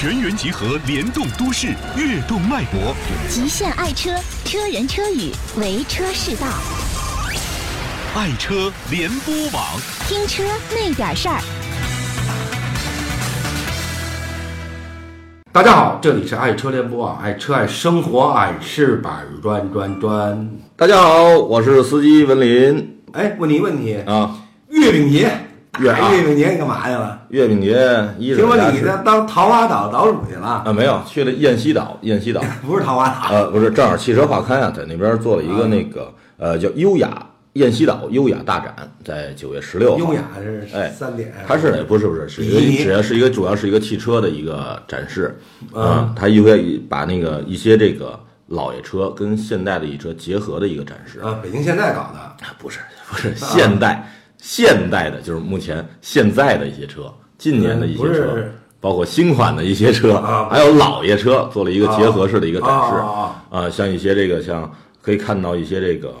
全员集合，联动都市，跃动脉搏。极限爱车，车人车语，为车是道。爱车联播网，听车那点事儿。大家好，这里是爱车联播网，爱车爱生活，爱是板砖砖砖。大家好，我是司机文林哎，问你一个问题，啊。月饼节，月啊哎月饼节你干嘛去了？月饼节一听说你是家吃这当桃花岛岛主去了？啊，没有去了雁西岛，雁西岛，不是桃花岛，呃，不是，正好汽车画刊啊，在那边做了一个那个呃叫优雅雁西岛优雅大展，在九月十六号。优雅是哎三点。它是不是不是是一比基尼个只要是一个主要是一个汽车的一个展示嗯啊，它一会把那个一些这个老爷车跟现代的一车结合的一个展示啊，北京现代搞的。啊，不是不是现代现代的，就是目前现在的一些车，近年的一些车是，包括新款的一些车啊，还有老爷车，做了一个结合式的一个展示。啊像一些这个像可以看到一些这个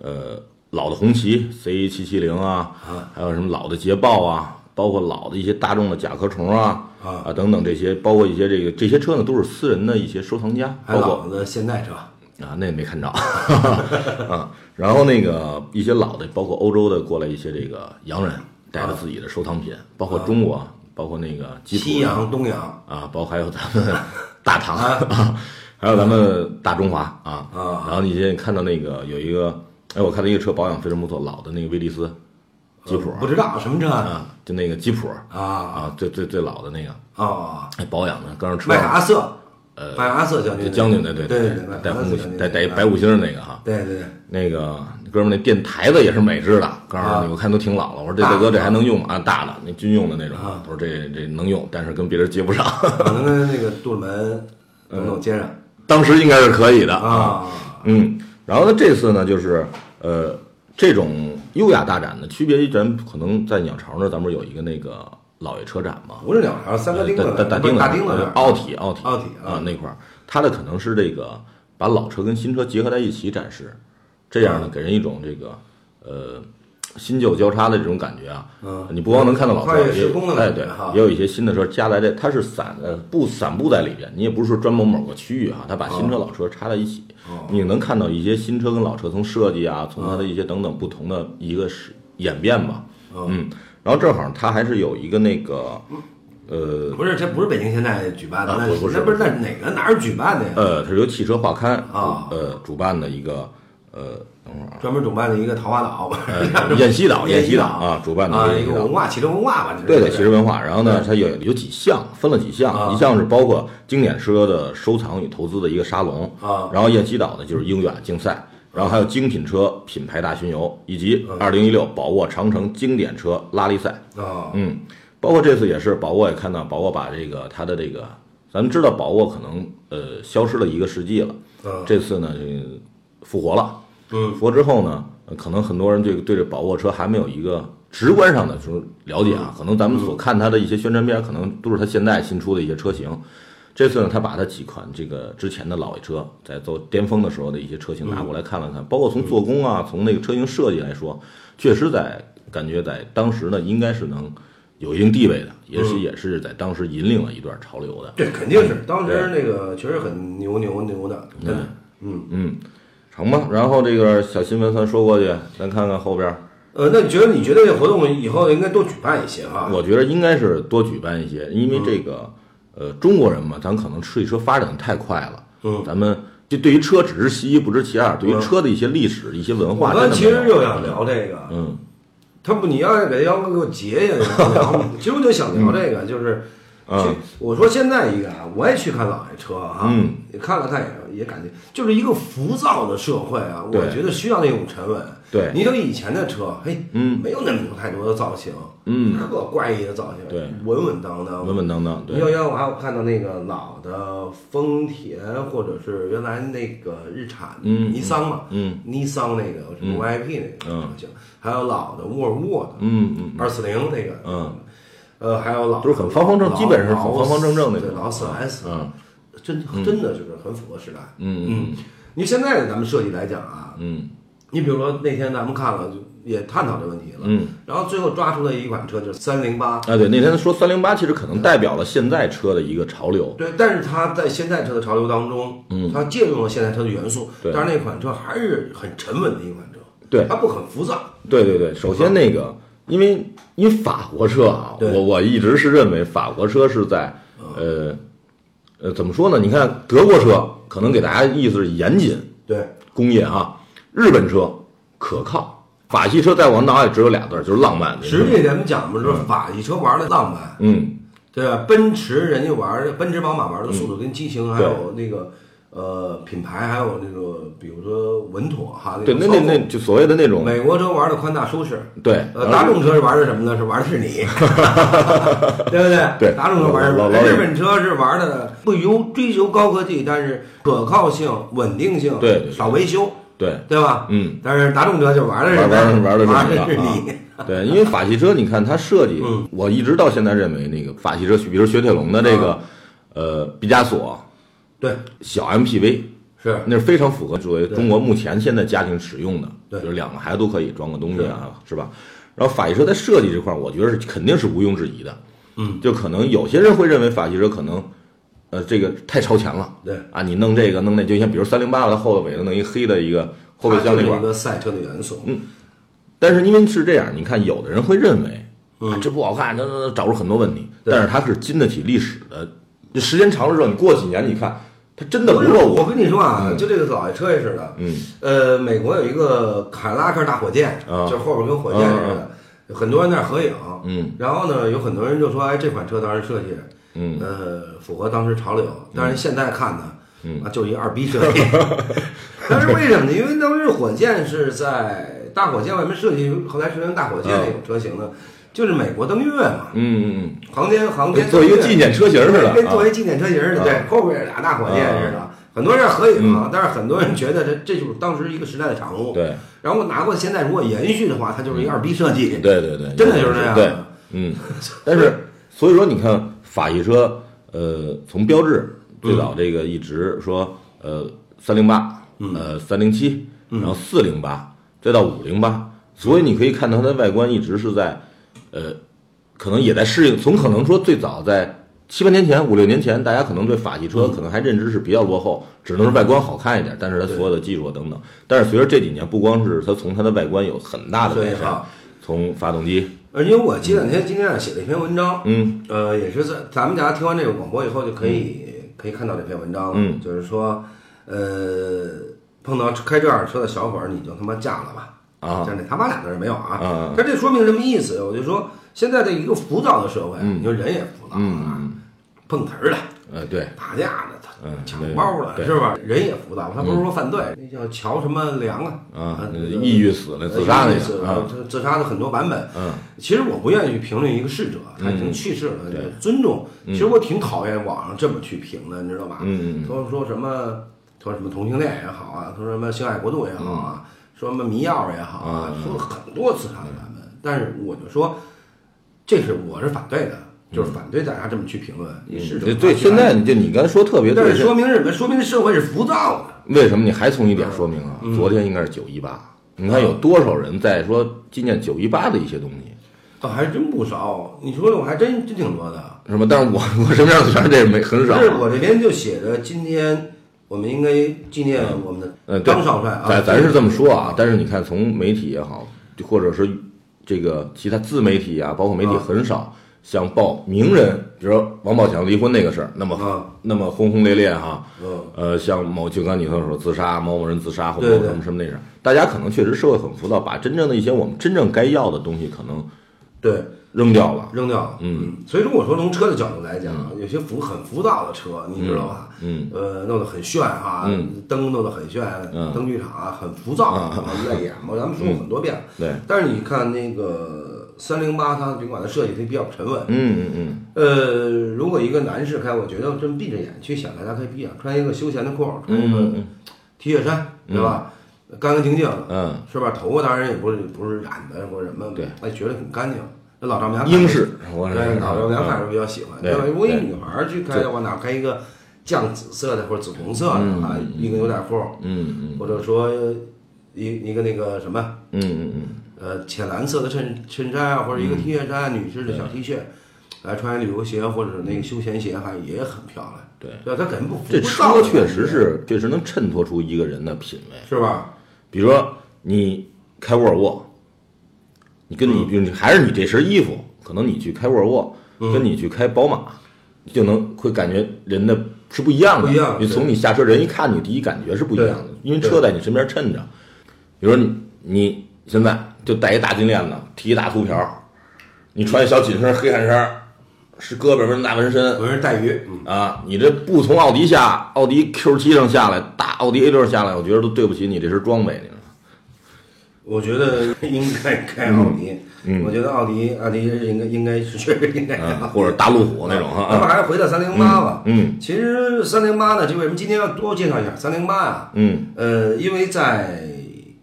呃老的红旗 C 七七零啊，还有什么老的捷豹啊，包括老的一些大众的甲壳虫啊啊。等等这些，包括一些这个这些车呢都是私人的一些收藏家，还包括老的现代车，啊，那也没看着 啊。然后那个一些老的，包括欧洲的过来一些这个洋人带着自己的收藏品，包括中国，包括那个吉普西洋、东洋啊，包括还有咱们 大唐啊，还有咱们大中华啊。啊然后你现在看到那个有一个，哎，我看到一个车保养非常不错，老的那个威利斯吉普不知道什么车啊？啊，就那个吉普啊啊，最最最老的那个，啊，哎，保养的刚上车麦克阿瑟，呃，麦克阿瑟将军，将军的，对对对带红带带白五星的那个哈。对对对，那个哥们儿那电台子也是美制的，告诉啊你，我看都挺老了。我说这大哥这还能用吗？啊，大的那军用的那种。他说这这能用，但是跟别人接不上。可能跟那个杜鲁门 能不能接上当时应该是可以的啊？嗯，然后呢，这次呢就是呃这种优雅大展呢，区别于咱可能在鸟巢那儿，咱们有一个那个老爷车展嘛。不是鸟巢，三个钉子大，大不是钉子，大钉子那儿，奥体，奥体，奥体啊啊。那块儿，它的可能是这个把老车跟新车结合在一起展示，这样呢给人一种这个呃新旧交叉的这种感觉啊。嗯。你不光能看到老车，也哎对也有一些新的车加在这，它是散呃布散布在里边，你也不是说专门某个区域哈，它把新车老车插在一起，哦。你能看到一些新车跟老车从设计啊，从它的一些等等不同的一个是演变吧。哦。嗯，然后正好它还是有一个那个呃。不是，这不是北京现在举办的，那啊不不是那不是那哪个哪儿举办的呀？呃，它是由汽车画刊啊主呃主办的一个呃，等会儿啊，专门主办的一个桃花岛，呃 雁西岛，雁西岛岛啊，主办的一个文。化汽车文化吧，对对，汽车文化。然后呢，它有有几项，分了几项，啊一项是包括经典车的收藏与投资的一个沙龙啊然后雁西岛呢就是英远竞赛，然后还有精品车品牌大巡游，以及嗯。二零一六宝沃长城经典车拉力赛。啊，嗯，包括这次也是宝沃也看到，宝沃把这个它的这个，咱们知道宝沃可能呃消失了一个世纪了，嗯。这次呢就复活了，嗯。复活之后呢，呃可能很多人这个对这宝沃车还没有一个直观上的就是了解啊，可能咱们所看它的一些宣传片，可能都是它现在新出的一些车型。这次呢，他把他几款这个之前的老爷车在做巅峰的时候的一些车型拿过来看了看，包括从做工啊，从那个车型设计来说，确实在感觉在当时呢，应该是能有一定地位的，也是也是在当时引领了一段潮流的。对肯定是当时那个确实很牛牛牛的，对，嗯。嗯，成吧。然后这个小新闻咱说过去，咱看看后边儿。呃，那你觉得你觉得这活动以后应该多举办一些哈？我觉得应该是多举办一些，因为这个呃中国人嘛，咱可能汽车发展的太快了，嗯。咱们就对于车只是其一不知其二，对于嗯。车的一些历史、一些文化，我们真的没有其实就想聊这个，嗯。他不，你要给杨哥给我截呀，聊其实我就想聊这个，就是我说现在一个啊，我也去看老爷车哈，嗯，也看了看也也感觉就是一个浮躁的社会啊，我觉得需要那种沉稳。对。你说以前的车，嘿，嗯。没有那么多太多的造型，嗯，特怪异的造型，对。稳稳当当，稳稳当当，对，要我还有看到那个老的丰田，或者是原来那个日产、嗯尼桑嘛，嗯。尼桑那个什么 VIP 那个嗯。车型，还有老的沃尔沃的嗯嗯二四零那个，嗯，呃，还有老都是很方方正老基本是很方方正正那种对老四 S，嗯。真真的就是很符合时代。嗯嗯。你现在咱们设计来讲啊，嗯你比如说那天咱们看了，就也探讨这问题了。嗯，然后最后抓出了一款车，就是三零八。啊，对，那天说三零八其实可能代表了现在车的一个潮流。对，但是它在现在车的潮流当中，嗯它借用了现在车的元素，对但是那款车还是很沉稳的一款车，对它不很浮躁。对对对，首先那个，因为因为法国车啊，我我一直是认为法国车是在呃呃怎么说呢？你看德国车可能给大家意思是严谨对，工业啊，日本车可靠，法系车在我脑海里只有俩字儿，就是浪漫。实际咱们讲的是法系车玩的浪漫，嗯，对吧？奔驰人家玩的，奔驰、宝马玩的速度跟激情，还有那个呃品牌，还有那个比如说稳妥哈，对，那那那就所谓的那种美国车玩的宽大舒适，对，呃，大众车是玩的什么呢？是玩的是你，对不对？对。大众车玩的日本车是玩的不由追求高科技，但是可靠性、稳定性，对。少维修，对，对吧？嗯，但是大众车就玩的是玩玩玩的是玩你。对，因为法系车，你看它设计，嗯。我一直到现在认为那个法系车，比如雪铁龙的这个、呃毕加索对，小 MPV，是。那是非常符合作为中国目前现在家庭使用的，对。就是两个孩子都可以装个东西啊，是吧？然后法系车在设计这块儿，我觉得是肯定是毋庸置疑的。嗯，就可能有些人会认为法系车可能，呃，这个太超前了。对啊，你弄这个弄那，就像比如三零八，的后尾巴弄一黑的一个后备箱那块儿它就是一，个赛车的元素，嗯但是因为是这样，你看有的人会认为啊嗯这不好看，这这这找出很多问题，但是它是经得起历史的。这时间长了之后，你过几年你看，它真的不是落伍。我跟你说啊，嗯就这个老爷车也是的，嗯呃，美国有一个凯迪拉克大火箭，啊就是后边跟火箭似的，很多人在合影。嗯然后呢，有很多人就说，哎，这款车当时设计，嗯呃，符合当时潮流。但是现在看呢，嗯啊，就是一二逼设计。但是为什么呢？因为当时火箭是在大火箭外面设计，后来实成大火箭那种车型呢，就是美国登月嘛，嗯嗯航天航天嗯，做一个纪念车型似的跟作啊。为纪念车型似的，对啊，后边俩大火箭似的。很多人合影啊，但是很多人觉得这这就是当时一个时代的产物。对然后拿过现在如果延续的话，它就是一二逼设计。对对对，真的就是这样对，嗯，但是所以说你看法系车，呃，从标志最早这个一直说，呃，三零八，呃，三零七，然后四零八，再到五零八，所以你可以看到它的外观一直是在，呃，可能也在适应，从可能说最早在。七八年前、五六年前，大家可能对法系车可能还认知是比较落后，只能是外观好看一点，但是它所有的技术等等。但是随着这几年，不光是它从它的外观有很大的改善从发动机，而且我前两天今天啊写了一篇文章，嗯呃，也是在咱们大家听完这个广播以后就可以、可以看到这篇文章了。嗯就是说，呃，碰到开这样的车的小伙儿，你就他妈嫁了吧。啊真的他妈俩字儿没有啊。啊但这说明什么意思？我就说，现在的一个浮躁的社会，嗯你说人也浮躁啊，嗯碰瓷儿的、呃，对，打架的、嗯抢包的，对是吧？人也浮躁，他不是说犯罪，那叫乔什么良啊啊，抑郁死了，自杀那抑郁死个啊，自自杀的很多版本。嗯其实我不愿意去评论一个逝者，他已经去世了，对尊重。其实我挺讨厌网上这么去评的，你知道吧？嗯嗯嗯说说什么，说什么同性恋也好啊，说什么性爱国度也好啊，嗯说什么迷药也好啊，嗯说很多自杀的版本。但是我就说，这是我是反对的，就是反对大家这么去评论。你逝者对对，现在就你刚才说特别对但是，说明什么？说明社会是浮躁的。为什么你还从一点说明啊？昨天应该是九一八，你看有多少人在说纪念九一八的一些东西，倒还真不少，你说的我还真真挺多的。是吧？但是我我身边的全是这没很少不是，我这边就写着今天我们应该纪念我们的张少帅啊。咱咱是这么说啊，但是你看从媒体也好，或者是这个其他自媒体啊，包括媒体啊很少像报名人，比如说王宝强离婚那个事儿，那么啊那么轰轰烈烈哈。嗯，呃，像某就刚你说说自杀，某某人自杀或者什么什么那事儿，大家可能确实社会很浮躁，把真正的一些我们真正该要的东西可能对，扔掉了。扔掉了。嗯，所以如果说从车的角度来讲，有些浮很浮躁的车，你知道吧？嗯，呃，弄得很炫哈，嗯灯弄得很炫，嗯灯具厂啊很浮躁，越演 嘛，咱们说过很多遍了。对，但是你看那个三零八，它尽管的设计的比较沉稳，嗯嗯嗯，呃，如果一个男士开，我觉得真闭着眼去想，大家可以闭眼，穿一个休闲的裤儿，穿一个 T 恤衫，对吧？干干净净。的，嗯。是吧？头发当然也不是不是染的或者什么，对，哎，觉得很干净。那老丈母娘嗯，英式，我对，老丈母娘还是比较喜欢，对吧？如果一女孩儿去开的话，哪开一个酱紫色的或者紫红色的啊嗯，一个牛仔裤，嗯嗯。或者说一一个那个什么，嗯嗯嗯，呃浅蓝色的衬衬衫啊，或者一嗯个 T 恤衫，女士的小 T 恤，来穿旅游鞋或者那个休闲鞋，还也很漂亮。对对，它肯定不这车确实是确实能衬托出一个人的品味。是吧？比如说你开沃尔沃，你跟你嗯比如你还是你这身衣服，可能你去开沃尔沃，嗯跟你去开宝马，就能会感觉人的是不一样的。不一样你从你下车，人一看你第一感觉是不一样的，因为车在你身边衬着。比如说你你现在就戴一大金链子，提一大秃瓢，你穿一小紧身黑汗衫，是胳膊纹大纹身，纹身带鱼，嗯，啊，你这不从奥迪下，奥迪 Q 七上下来，大奥迪 A 六下来，我觉得都对不起你这身装备，你知道吗？我觉得 应该开奥迪。我觉得奥迪奥迪应该应该是确实应该或者大路虎那种哈咱们啊，还是回到三零八吧。嗯其实三零八呢，就为什么今天要多介绍一下三零八啊？嗯呃，因为在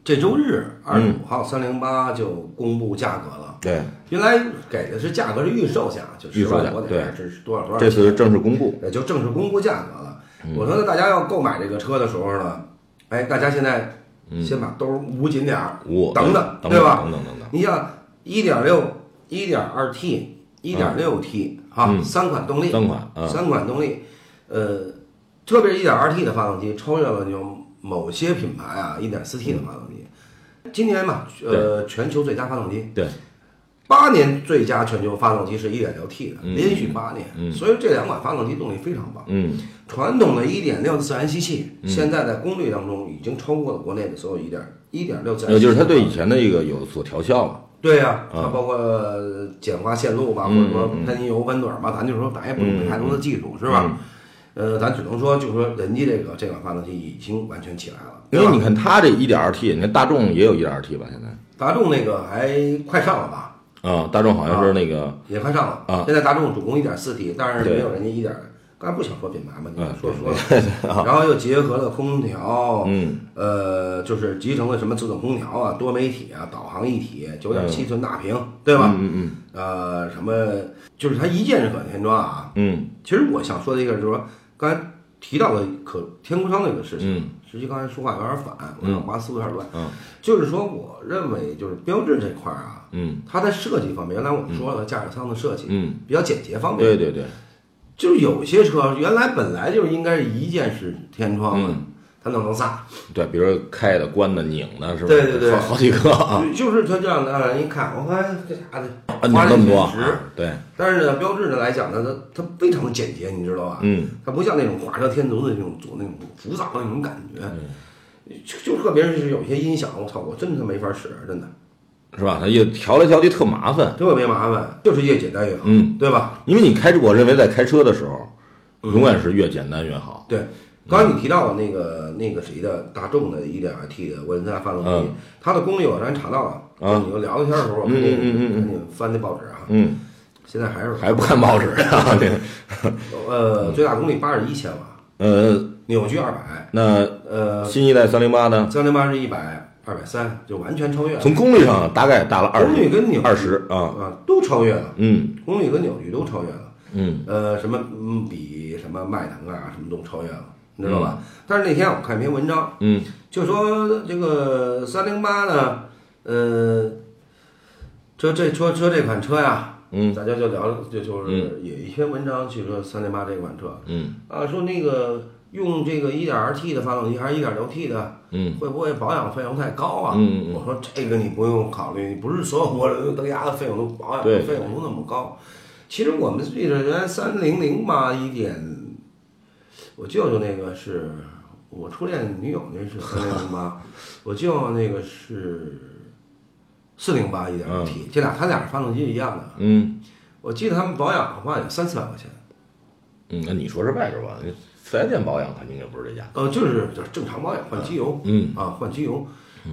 这周日二十五号，三零八就公布价格了。对，原来给的是价格是预售价，就十预售价万多点儿，对是多少多少这次是正式公布，也，就正式公布价格了。我说呢，大家要购买这个车的时候呢，哎，大家现在先把兜儿捂紧点儿，五等等对吧？等等等等，你像一点六、一点二 T、一点六 T 啊，嗯。三款动力，三款啊三款动力，呃，特别是一点二 T 的发动机超越了就某些品牌啊一点四 T 的发动机。今年嘛，呃，全球最佳发动机，对，八年最佳全球发动机是一点六 T 的，嗯。连续八年，所以这两款发动机动力非常棒。嗯。传统的1.6的自然吸气，现在在功率当中已经超过了国内的所有一点一点六自然吸气。呃，就是它对以前的一个有所调校了，对呀、它啊包括简化线路吧，或嗯者说喷油温暖吧，咱就说咱也不懂太多的技术，是吧？呃，咱只能说，就是说人家这个这款发动机已经完全起来了，因为你看它这一点二 T，你看大众也有一点二 T 吧？现在大众那个还快上了吧？啊，大众好像是那个也快上了啊现在大众主攻 1.4T，但是没有人家一点，刚才不想说品牌嘛，你啊说说了。然后又结合了空调，嗯，呃，就是集成了什么自动空调啊、多媒体啊、导航一体、九点七嗯寸大屏，对吧？嗯嗯呃，什么就是它一键式可天窗啊。嗯其实我想说的一个就是说，刚才提到了可天空舱这个事情，嗯。实际刚才说话有点反，我脑瓜思路有点乱。嗯。就是说，我认为就是标志这块儿啊，嗯。它在设计方面，原来我们说了驾驶舱的设计，嗯，比较简洁方面，对对对，就是有些车原来本来就是应该是一键式天窗的，嗯它弄成仨，对，比如说开的、关的、拧的，是吧？对对对好好几个啊，就就是它这样的，让人一看，我看这家伙按花里钮那么多啊，对，但是呢，标志的来讲呢，它它非常的简洁，你知道吧？嗯，它不像那种画蛇添足的那种做那种浮躁的那种感觉。嗯就就特别是有些音响，我操，我真他没法使，真的是吧？它也调来调去特麻烦，特别麻烦，就是越简单越好，嗯，对吧？因为你开车，我认为在开车的时候，永远是越简单越好。对。刚才你提到了那个那个谁的大众的 1.2T 的涡轮增压发动机嗯，它的功率我刚才查到了，啊。你们聊聊天的时候，我嗯赶紧嗯嗯翻那报纸啊，嗯，现在还是还不看报纸啊？这个，呃，最大功率八十一千瓦，呃，扭矩二百，那呃，新一代三零八呢？三零八是一百二百三，就完全超越了。从功率上大概大了二功率跟扭矩二十啊，啊都超越了，嗯。功率跟扭矩都超越了。嗯。呃，什么嗯，比什么迈腾啊，什么都超越了，你知道吧？但是那天我看一篇文章，嗯。就说这个三零八呢，呃，这这说说这款车呀，嗯。大家就聊，就就是有一篇文章去说三零八这款车。嗯。啊，说那个用这个一点二 T 的发动机还是一点六 T 的，嗯。会不会保养费用太高啊？嗯嗯嗯。我说这个你不用考虑，你不是所有涡轮增压的费用都保养费用都那么高。其实我们这个原来三零零八一点，我舅舅那个是我初恋女友那是三零零八，我舅舅那个是四零八一点五 T，这俩他俩发动机一样的。嗯我记得他们保养的话有三四万块钱，嗯，那你说是外边吧？四 S 店保养肯定也不是这价。呃，就是就是正常保养换机油，嗯啊换机油，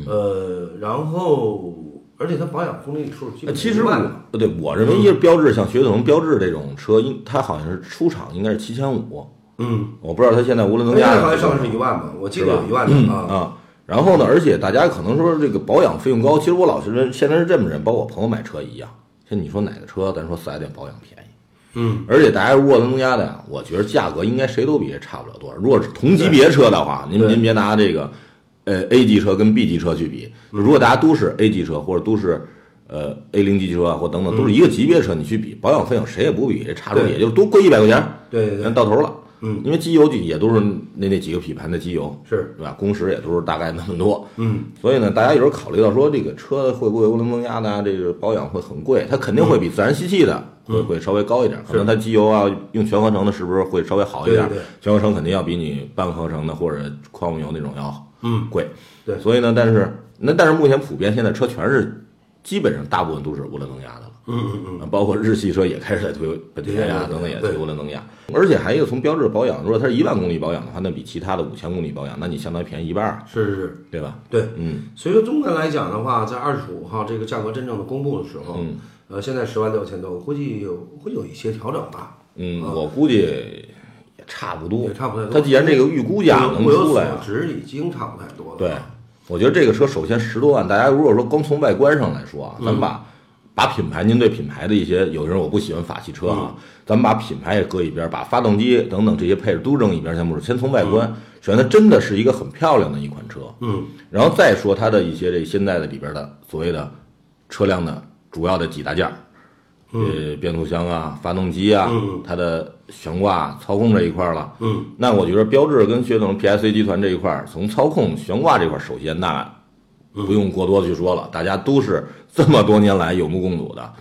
呃，然后而且它保养公里数基本呃其万呃对我认为一个标志像雪铁龙标志这种车，应它好像是出厂应该是七千五，嗯，我不知道它现在涡轮增现压在好像上的是一万吧，我记得有一万嗯的啊。啊。然后呢，而且大家可能说这个保养费用高，其实我老是认现在是这么认，包括我朋友买车一样。像你说哪个车，咱说四 S 店保养便宜，嗯，而且大家涡轮增压的呀，我觉得价格应该谁都比这差不了多少。如果是同级别车的话，您您别拿这个呃 A 级车跟 B 级车去比，如果大家都是 A 级车或者都是呃 A 零级车啊或等等都是一个级别车，你去比保养费用谁也不比，这差出对也就多贵一百块钱，对对对人到头了。嗯，因为机油就也都是那那几个品牌的机油，是对吧？工时也都是大概那么多，嗯，所以呢，大家有时候考虑到说这个车会不会涡轮增压的，这个保养会很贵，它肯定会比自然吸气的会会稍微高一点，可能它机油啊用全合成的是不是会稍微好一点？对对对全合成肯定要比你半合成的或者矿物油那种要嗯贵，对所以呢，但是那但是目前普遍现在车全是基本上大部分都是涡轮增压的了。嗯嗯嗯，啊，包括日系车也开始在推本田呀等等也对。推涡轮增压，而且还有一个从标志保养，如果它是一万公里保养的话，那比其他的五千公里保养，那你相当于便宜一半儿，是是是，对吧？对。嗯。所以说，综合来讲的话，在二十五号这个价格真正的公布的时候，嗯。呃，现在十万六千多，我估计有会有一些调整吧，嗯，啊。我估计也差不多。也，差不太多。它既然这个预估价能出来啊，值，已经差不太多了。对，我觉得这个车首先十多万，大家如果说光从外观上来说啊，咱把把品牌，您对品牌的一些，有的人我不喜欢法系车啊，咱们把品牌也搁一边，把发动机等等这些配置都扔一边，先不说，先从外观，首先它真的是一个很漂亮的一款车，嗯，然后再说它的一些这现在的里边的所谓的车辆的主要的几大件儿，呃，变速箱啊、发动机啊，嗯。它的悬挂、操控这一块儿了，嗯，那我觉得标志跟雪铁龙 PSA 集团这一块儿，从操控、悬挂这块儿，首先那不用过多的去说了，大家都是这么多年来有目共睹的。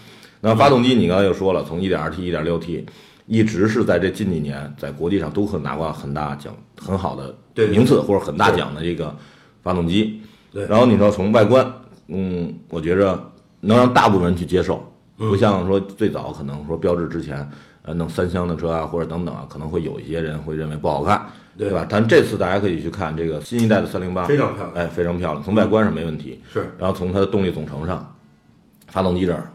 那发动机你刚才又说了，从 1.2T、1.6T，一直是在这近几年在国际上都很拿过很大奖、很好的名次或者很大奖的这个发动机。对。然后你说从外观，嗯，我觉着能让大部分人去接受，嗯。不像说最早可能说标志之前，呃，弄三厢的车啊或者等等啊，可能会有一些人会认为不好看，对吧？但这次大家可以去看这个新一代的三零八，非常漂亮哎，非常漂亮，从外观上没问题，是然后从它的动力总成上，发动机这儿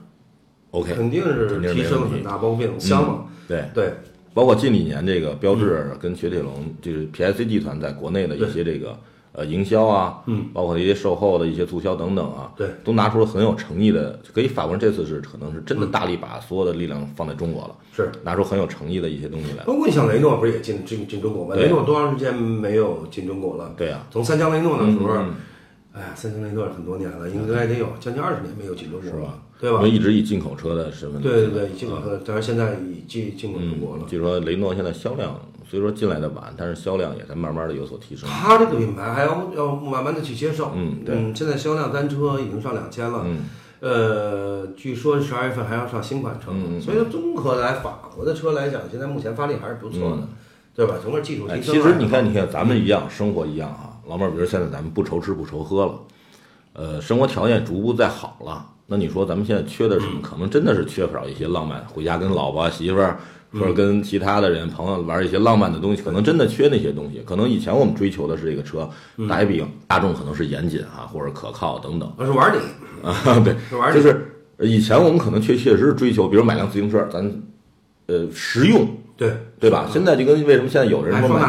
，OK，肯定是提升了很大，包括变速箱嘛，对，对，包括近几年这个标致跟雪铁龙，就是 PIC 集团在国内的一些这个呃营销啊，嗯，包括一些售后的一些促销等等啊，对，都拿出了很有诚意的，可以法国人这次是可能是真的大力把所有的力量放在中国了，是。拿出很有诚意的一些东西来。包括你像雷诺不是也进进进中国吗？雷诺多长时间没有进中国了？对啊，从三江雷诺那时候，嗯哎呀，三江雷诺很多年了，应该得有将近二十年没有进中国了，对吧因为？一直以进口车的身份，对对对，进口车，但是现在已进进口中国了。据说雷诺现在销量虽说进来的晚，但是销量也在慢慢的有所提升。它这个品牌还要要慢慢的去接受。嗯对现在销量单车已经上两千了。嗯，呃，据说十二月份还要上新款车，嗯嗯所以说综合来法国的车来讲，现在目前发力还是不错的，对吧？整个技术哎，提升。其实你看，你看咱们一样，生活一样啊。老妹儿，比如现在咱们不愁吃不愁喝了，呃，生活条件逐步在好了。那你说咱们现在缺的什么？可能真的是缺少一些浪漫，回家跟老婆、媳妇儿或者跟其他的人朋友玩一些浪漫的东西，可能真的缺那些东西。可能以前我们追求的是这个车，大家比大众可能是严谨啊，或者可靠等等。我是玩你，啊，对，是玩，就是以前我们可能确确实是追求，比如买辆自行车，咱呃实用，对对吧？现在就跟为什么现在有人说买。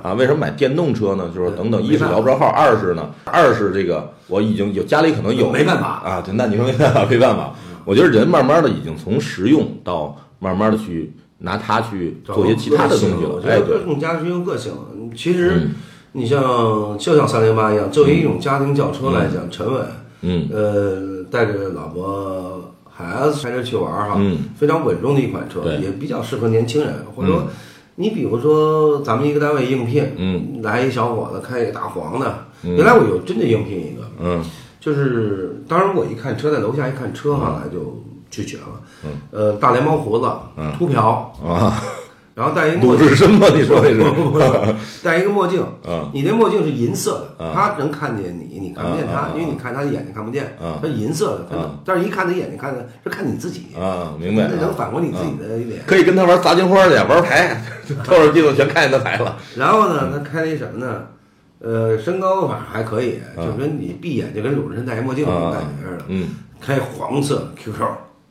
啊，为什么买电动车呢？就是等等，一是摇不着号，二是呢，二是这个我已经有家里可能有没办法啊，对，那你说没办法，没办法。我觉得人慢慢的已经从实用到慢慢的去拿它去做一些其他的东西我觉得对，更加是有个性。其实嗯。你像就像三零八一样，作为一种家庭轿车来讲，沉稳，嗯。呃，带着老婆孩子开车去玩儿哈，嗯非常稳重的一款车，也比较适合年轻人，或者说。你比如说，咱们一个单位应聘，嗯，来一小伙子开一个大黄的，嗯。原来我有真的应聘一个，嗯。就是当时我一看车，在楼下一看车哈，就拒绝了，嗯，呃，大连猫胡子，嗯。秃瓢，啊，然后戴一个墨赌镜，是什么？你说这是？不不不，戴一个墨镜，嗯你那墨镜是银色的，嗯他能看见你，你看不见他因为你看他的眼睛看不见嗯，他银色的，但是一看他眼睛看的是看你自己，啊，明白那能。反过你自己的脸。可以跟他玩砸金花去，玩牌，透着镜子全看见他牌了。然后呢，他开了一什么呢？呃，身高反正还可以，嗯就跟你闭眼就跟鲁智深戴一墨镜那种感觉似的。嗯。开黄色 QQ，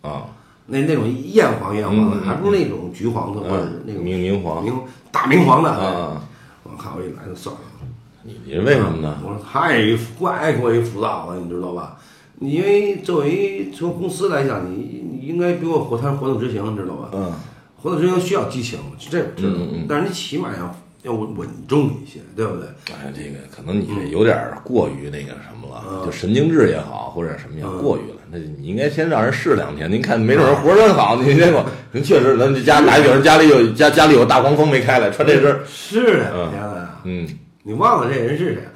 啊，那那种艳黄艳黄的还不如那种橘黄色或者是那种明明黄明大明黄的。啊，我靠！我一来就算了。你你为什么呢？我说太怪过于浮躁了，你知道吧？你因为作为从公司来讲，你你应该比我活谈活动执行，你知道吧？嗯活动执行需要激情，这我知道，但是你起码要要稳稳重一些，对不对？哎，这个可能你这有点过于那个什么了，就神经质也好，或者什么也嗯。过于了。那你应该先让人试两天，您看没准人活儿真好，您结果您确实，咱这家哪有人家里有家家里有大黄蜂没开来，穿这身儿，是的，嗯天呐，嗯，你忘了这人是谁？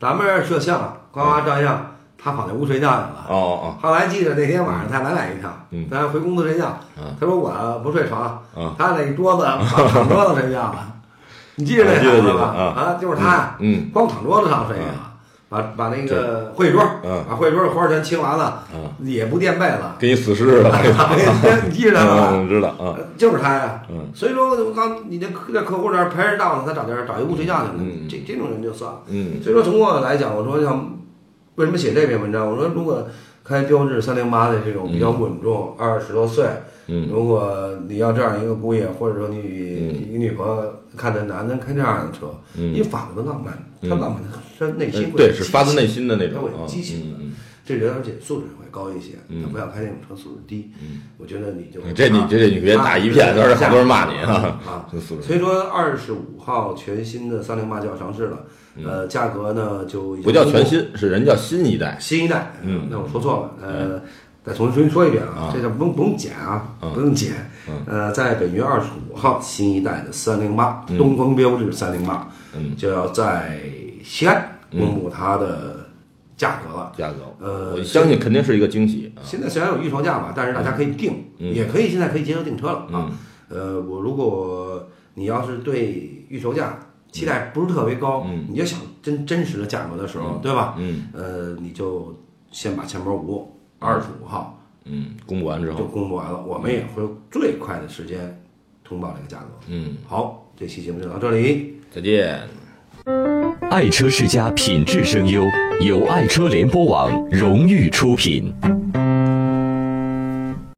咱们这摄像，呱呱照相，他跑那屋睡觉去了。哦哦。后来记得那天晚上他来来一趟，嗯。咱回公司睡觉嗯，他说我不睡床嗯，他那桌子 躺躺桌子睡觉了，你记得那孩子吧？啊。啊，就是他呀，嗯光躺桌子上睡啊，把把那个会桌，嗯。把会桌的花儿全清完了，嗯，也不垫被了，给你死尸了，你记着 他吧？嗯，知道啊，就是他呀，嗯。所以说我刚你这客在客户这儿排着档呢，他找地儿找一屋睡觉去了嗯，这这种人就算了。嗯。所以说从我来讲，我说像为什么写这篇文章？我说如果开标致三零八的这种比较稳重，二十多岁，嗯。如果你要这样一个姑爷，或者说你嗯一个女朋友看着男的开这样的车，嗯。你反的浪漫，他浪漫的是内心会对，是发自内心的那他会有种啊，激情的。嗯。这人而且素质会高一些，嗯。他不要开那种车素质低。嗯。我觉得你就嗯，这你这这你别打一片，到时候好多人骂你啊，啊。所以说，二十五号全新的三零八就要上市了，呃，价格呢就不叫全新，是人叫新一代，新一代，嗯。那我说错了，呃，再重新说一遍啊啊，这个不用不用剪啊，嗯不用剪嗯，呃，在本月二十五号，新一代的三零八，东风标致三零八，嗯，就要在西安公布它的价格了。价格，呃我相信肯定是一个惊喜啊，现在虽然有预售价吧，但是大家可以定，嗯也可以现在可以接受订车了啊嗯。呃，我如果你要是对预售价期待不是特别高，嗯你就想真真实的价格的时候，对吧？嗯呃，你就先把前面五二十五号嗯，公布完之后就，公布完了，我们也会最快的时间通报这个价格。嗯，好，这期节目就到这里。再见。爱车世家品质声优，由爱车联播网荣誉出品。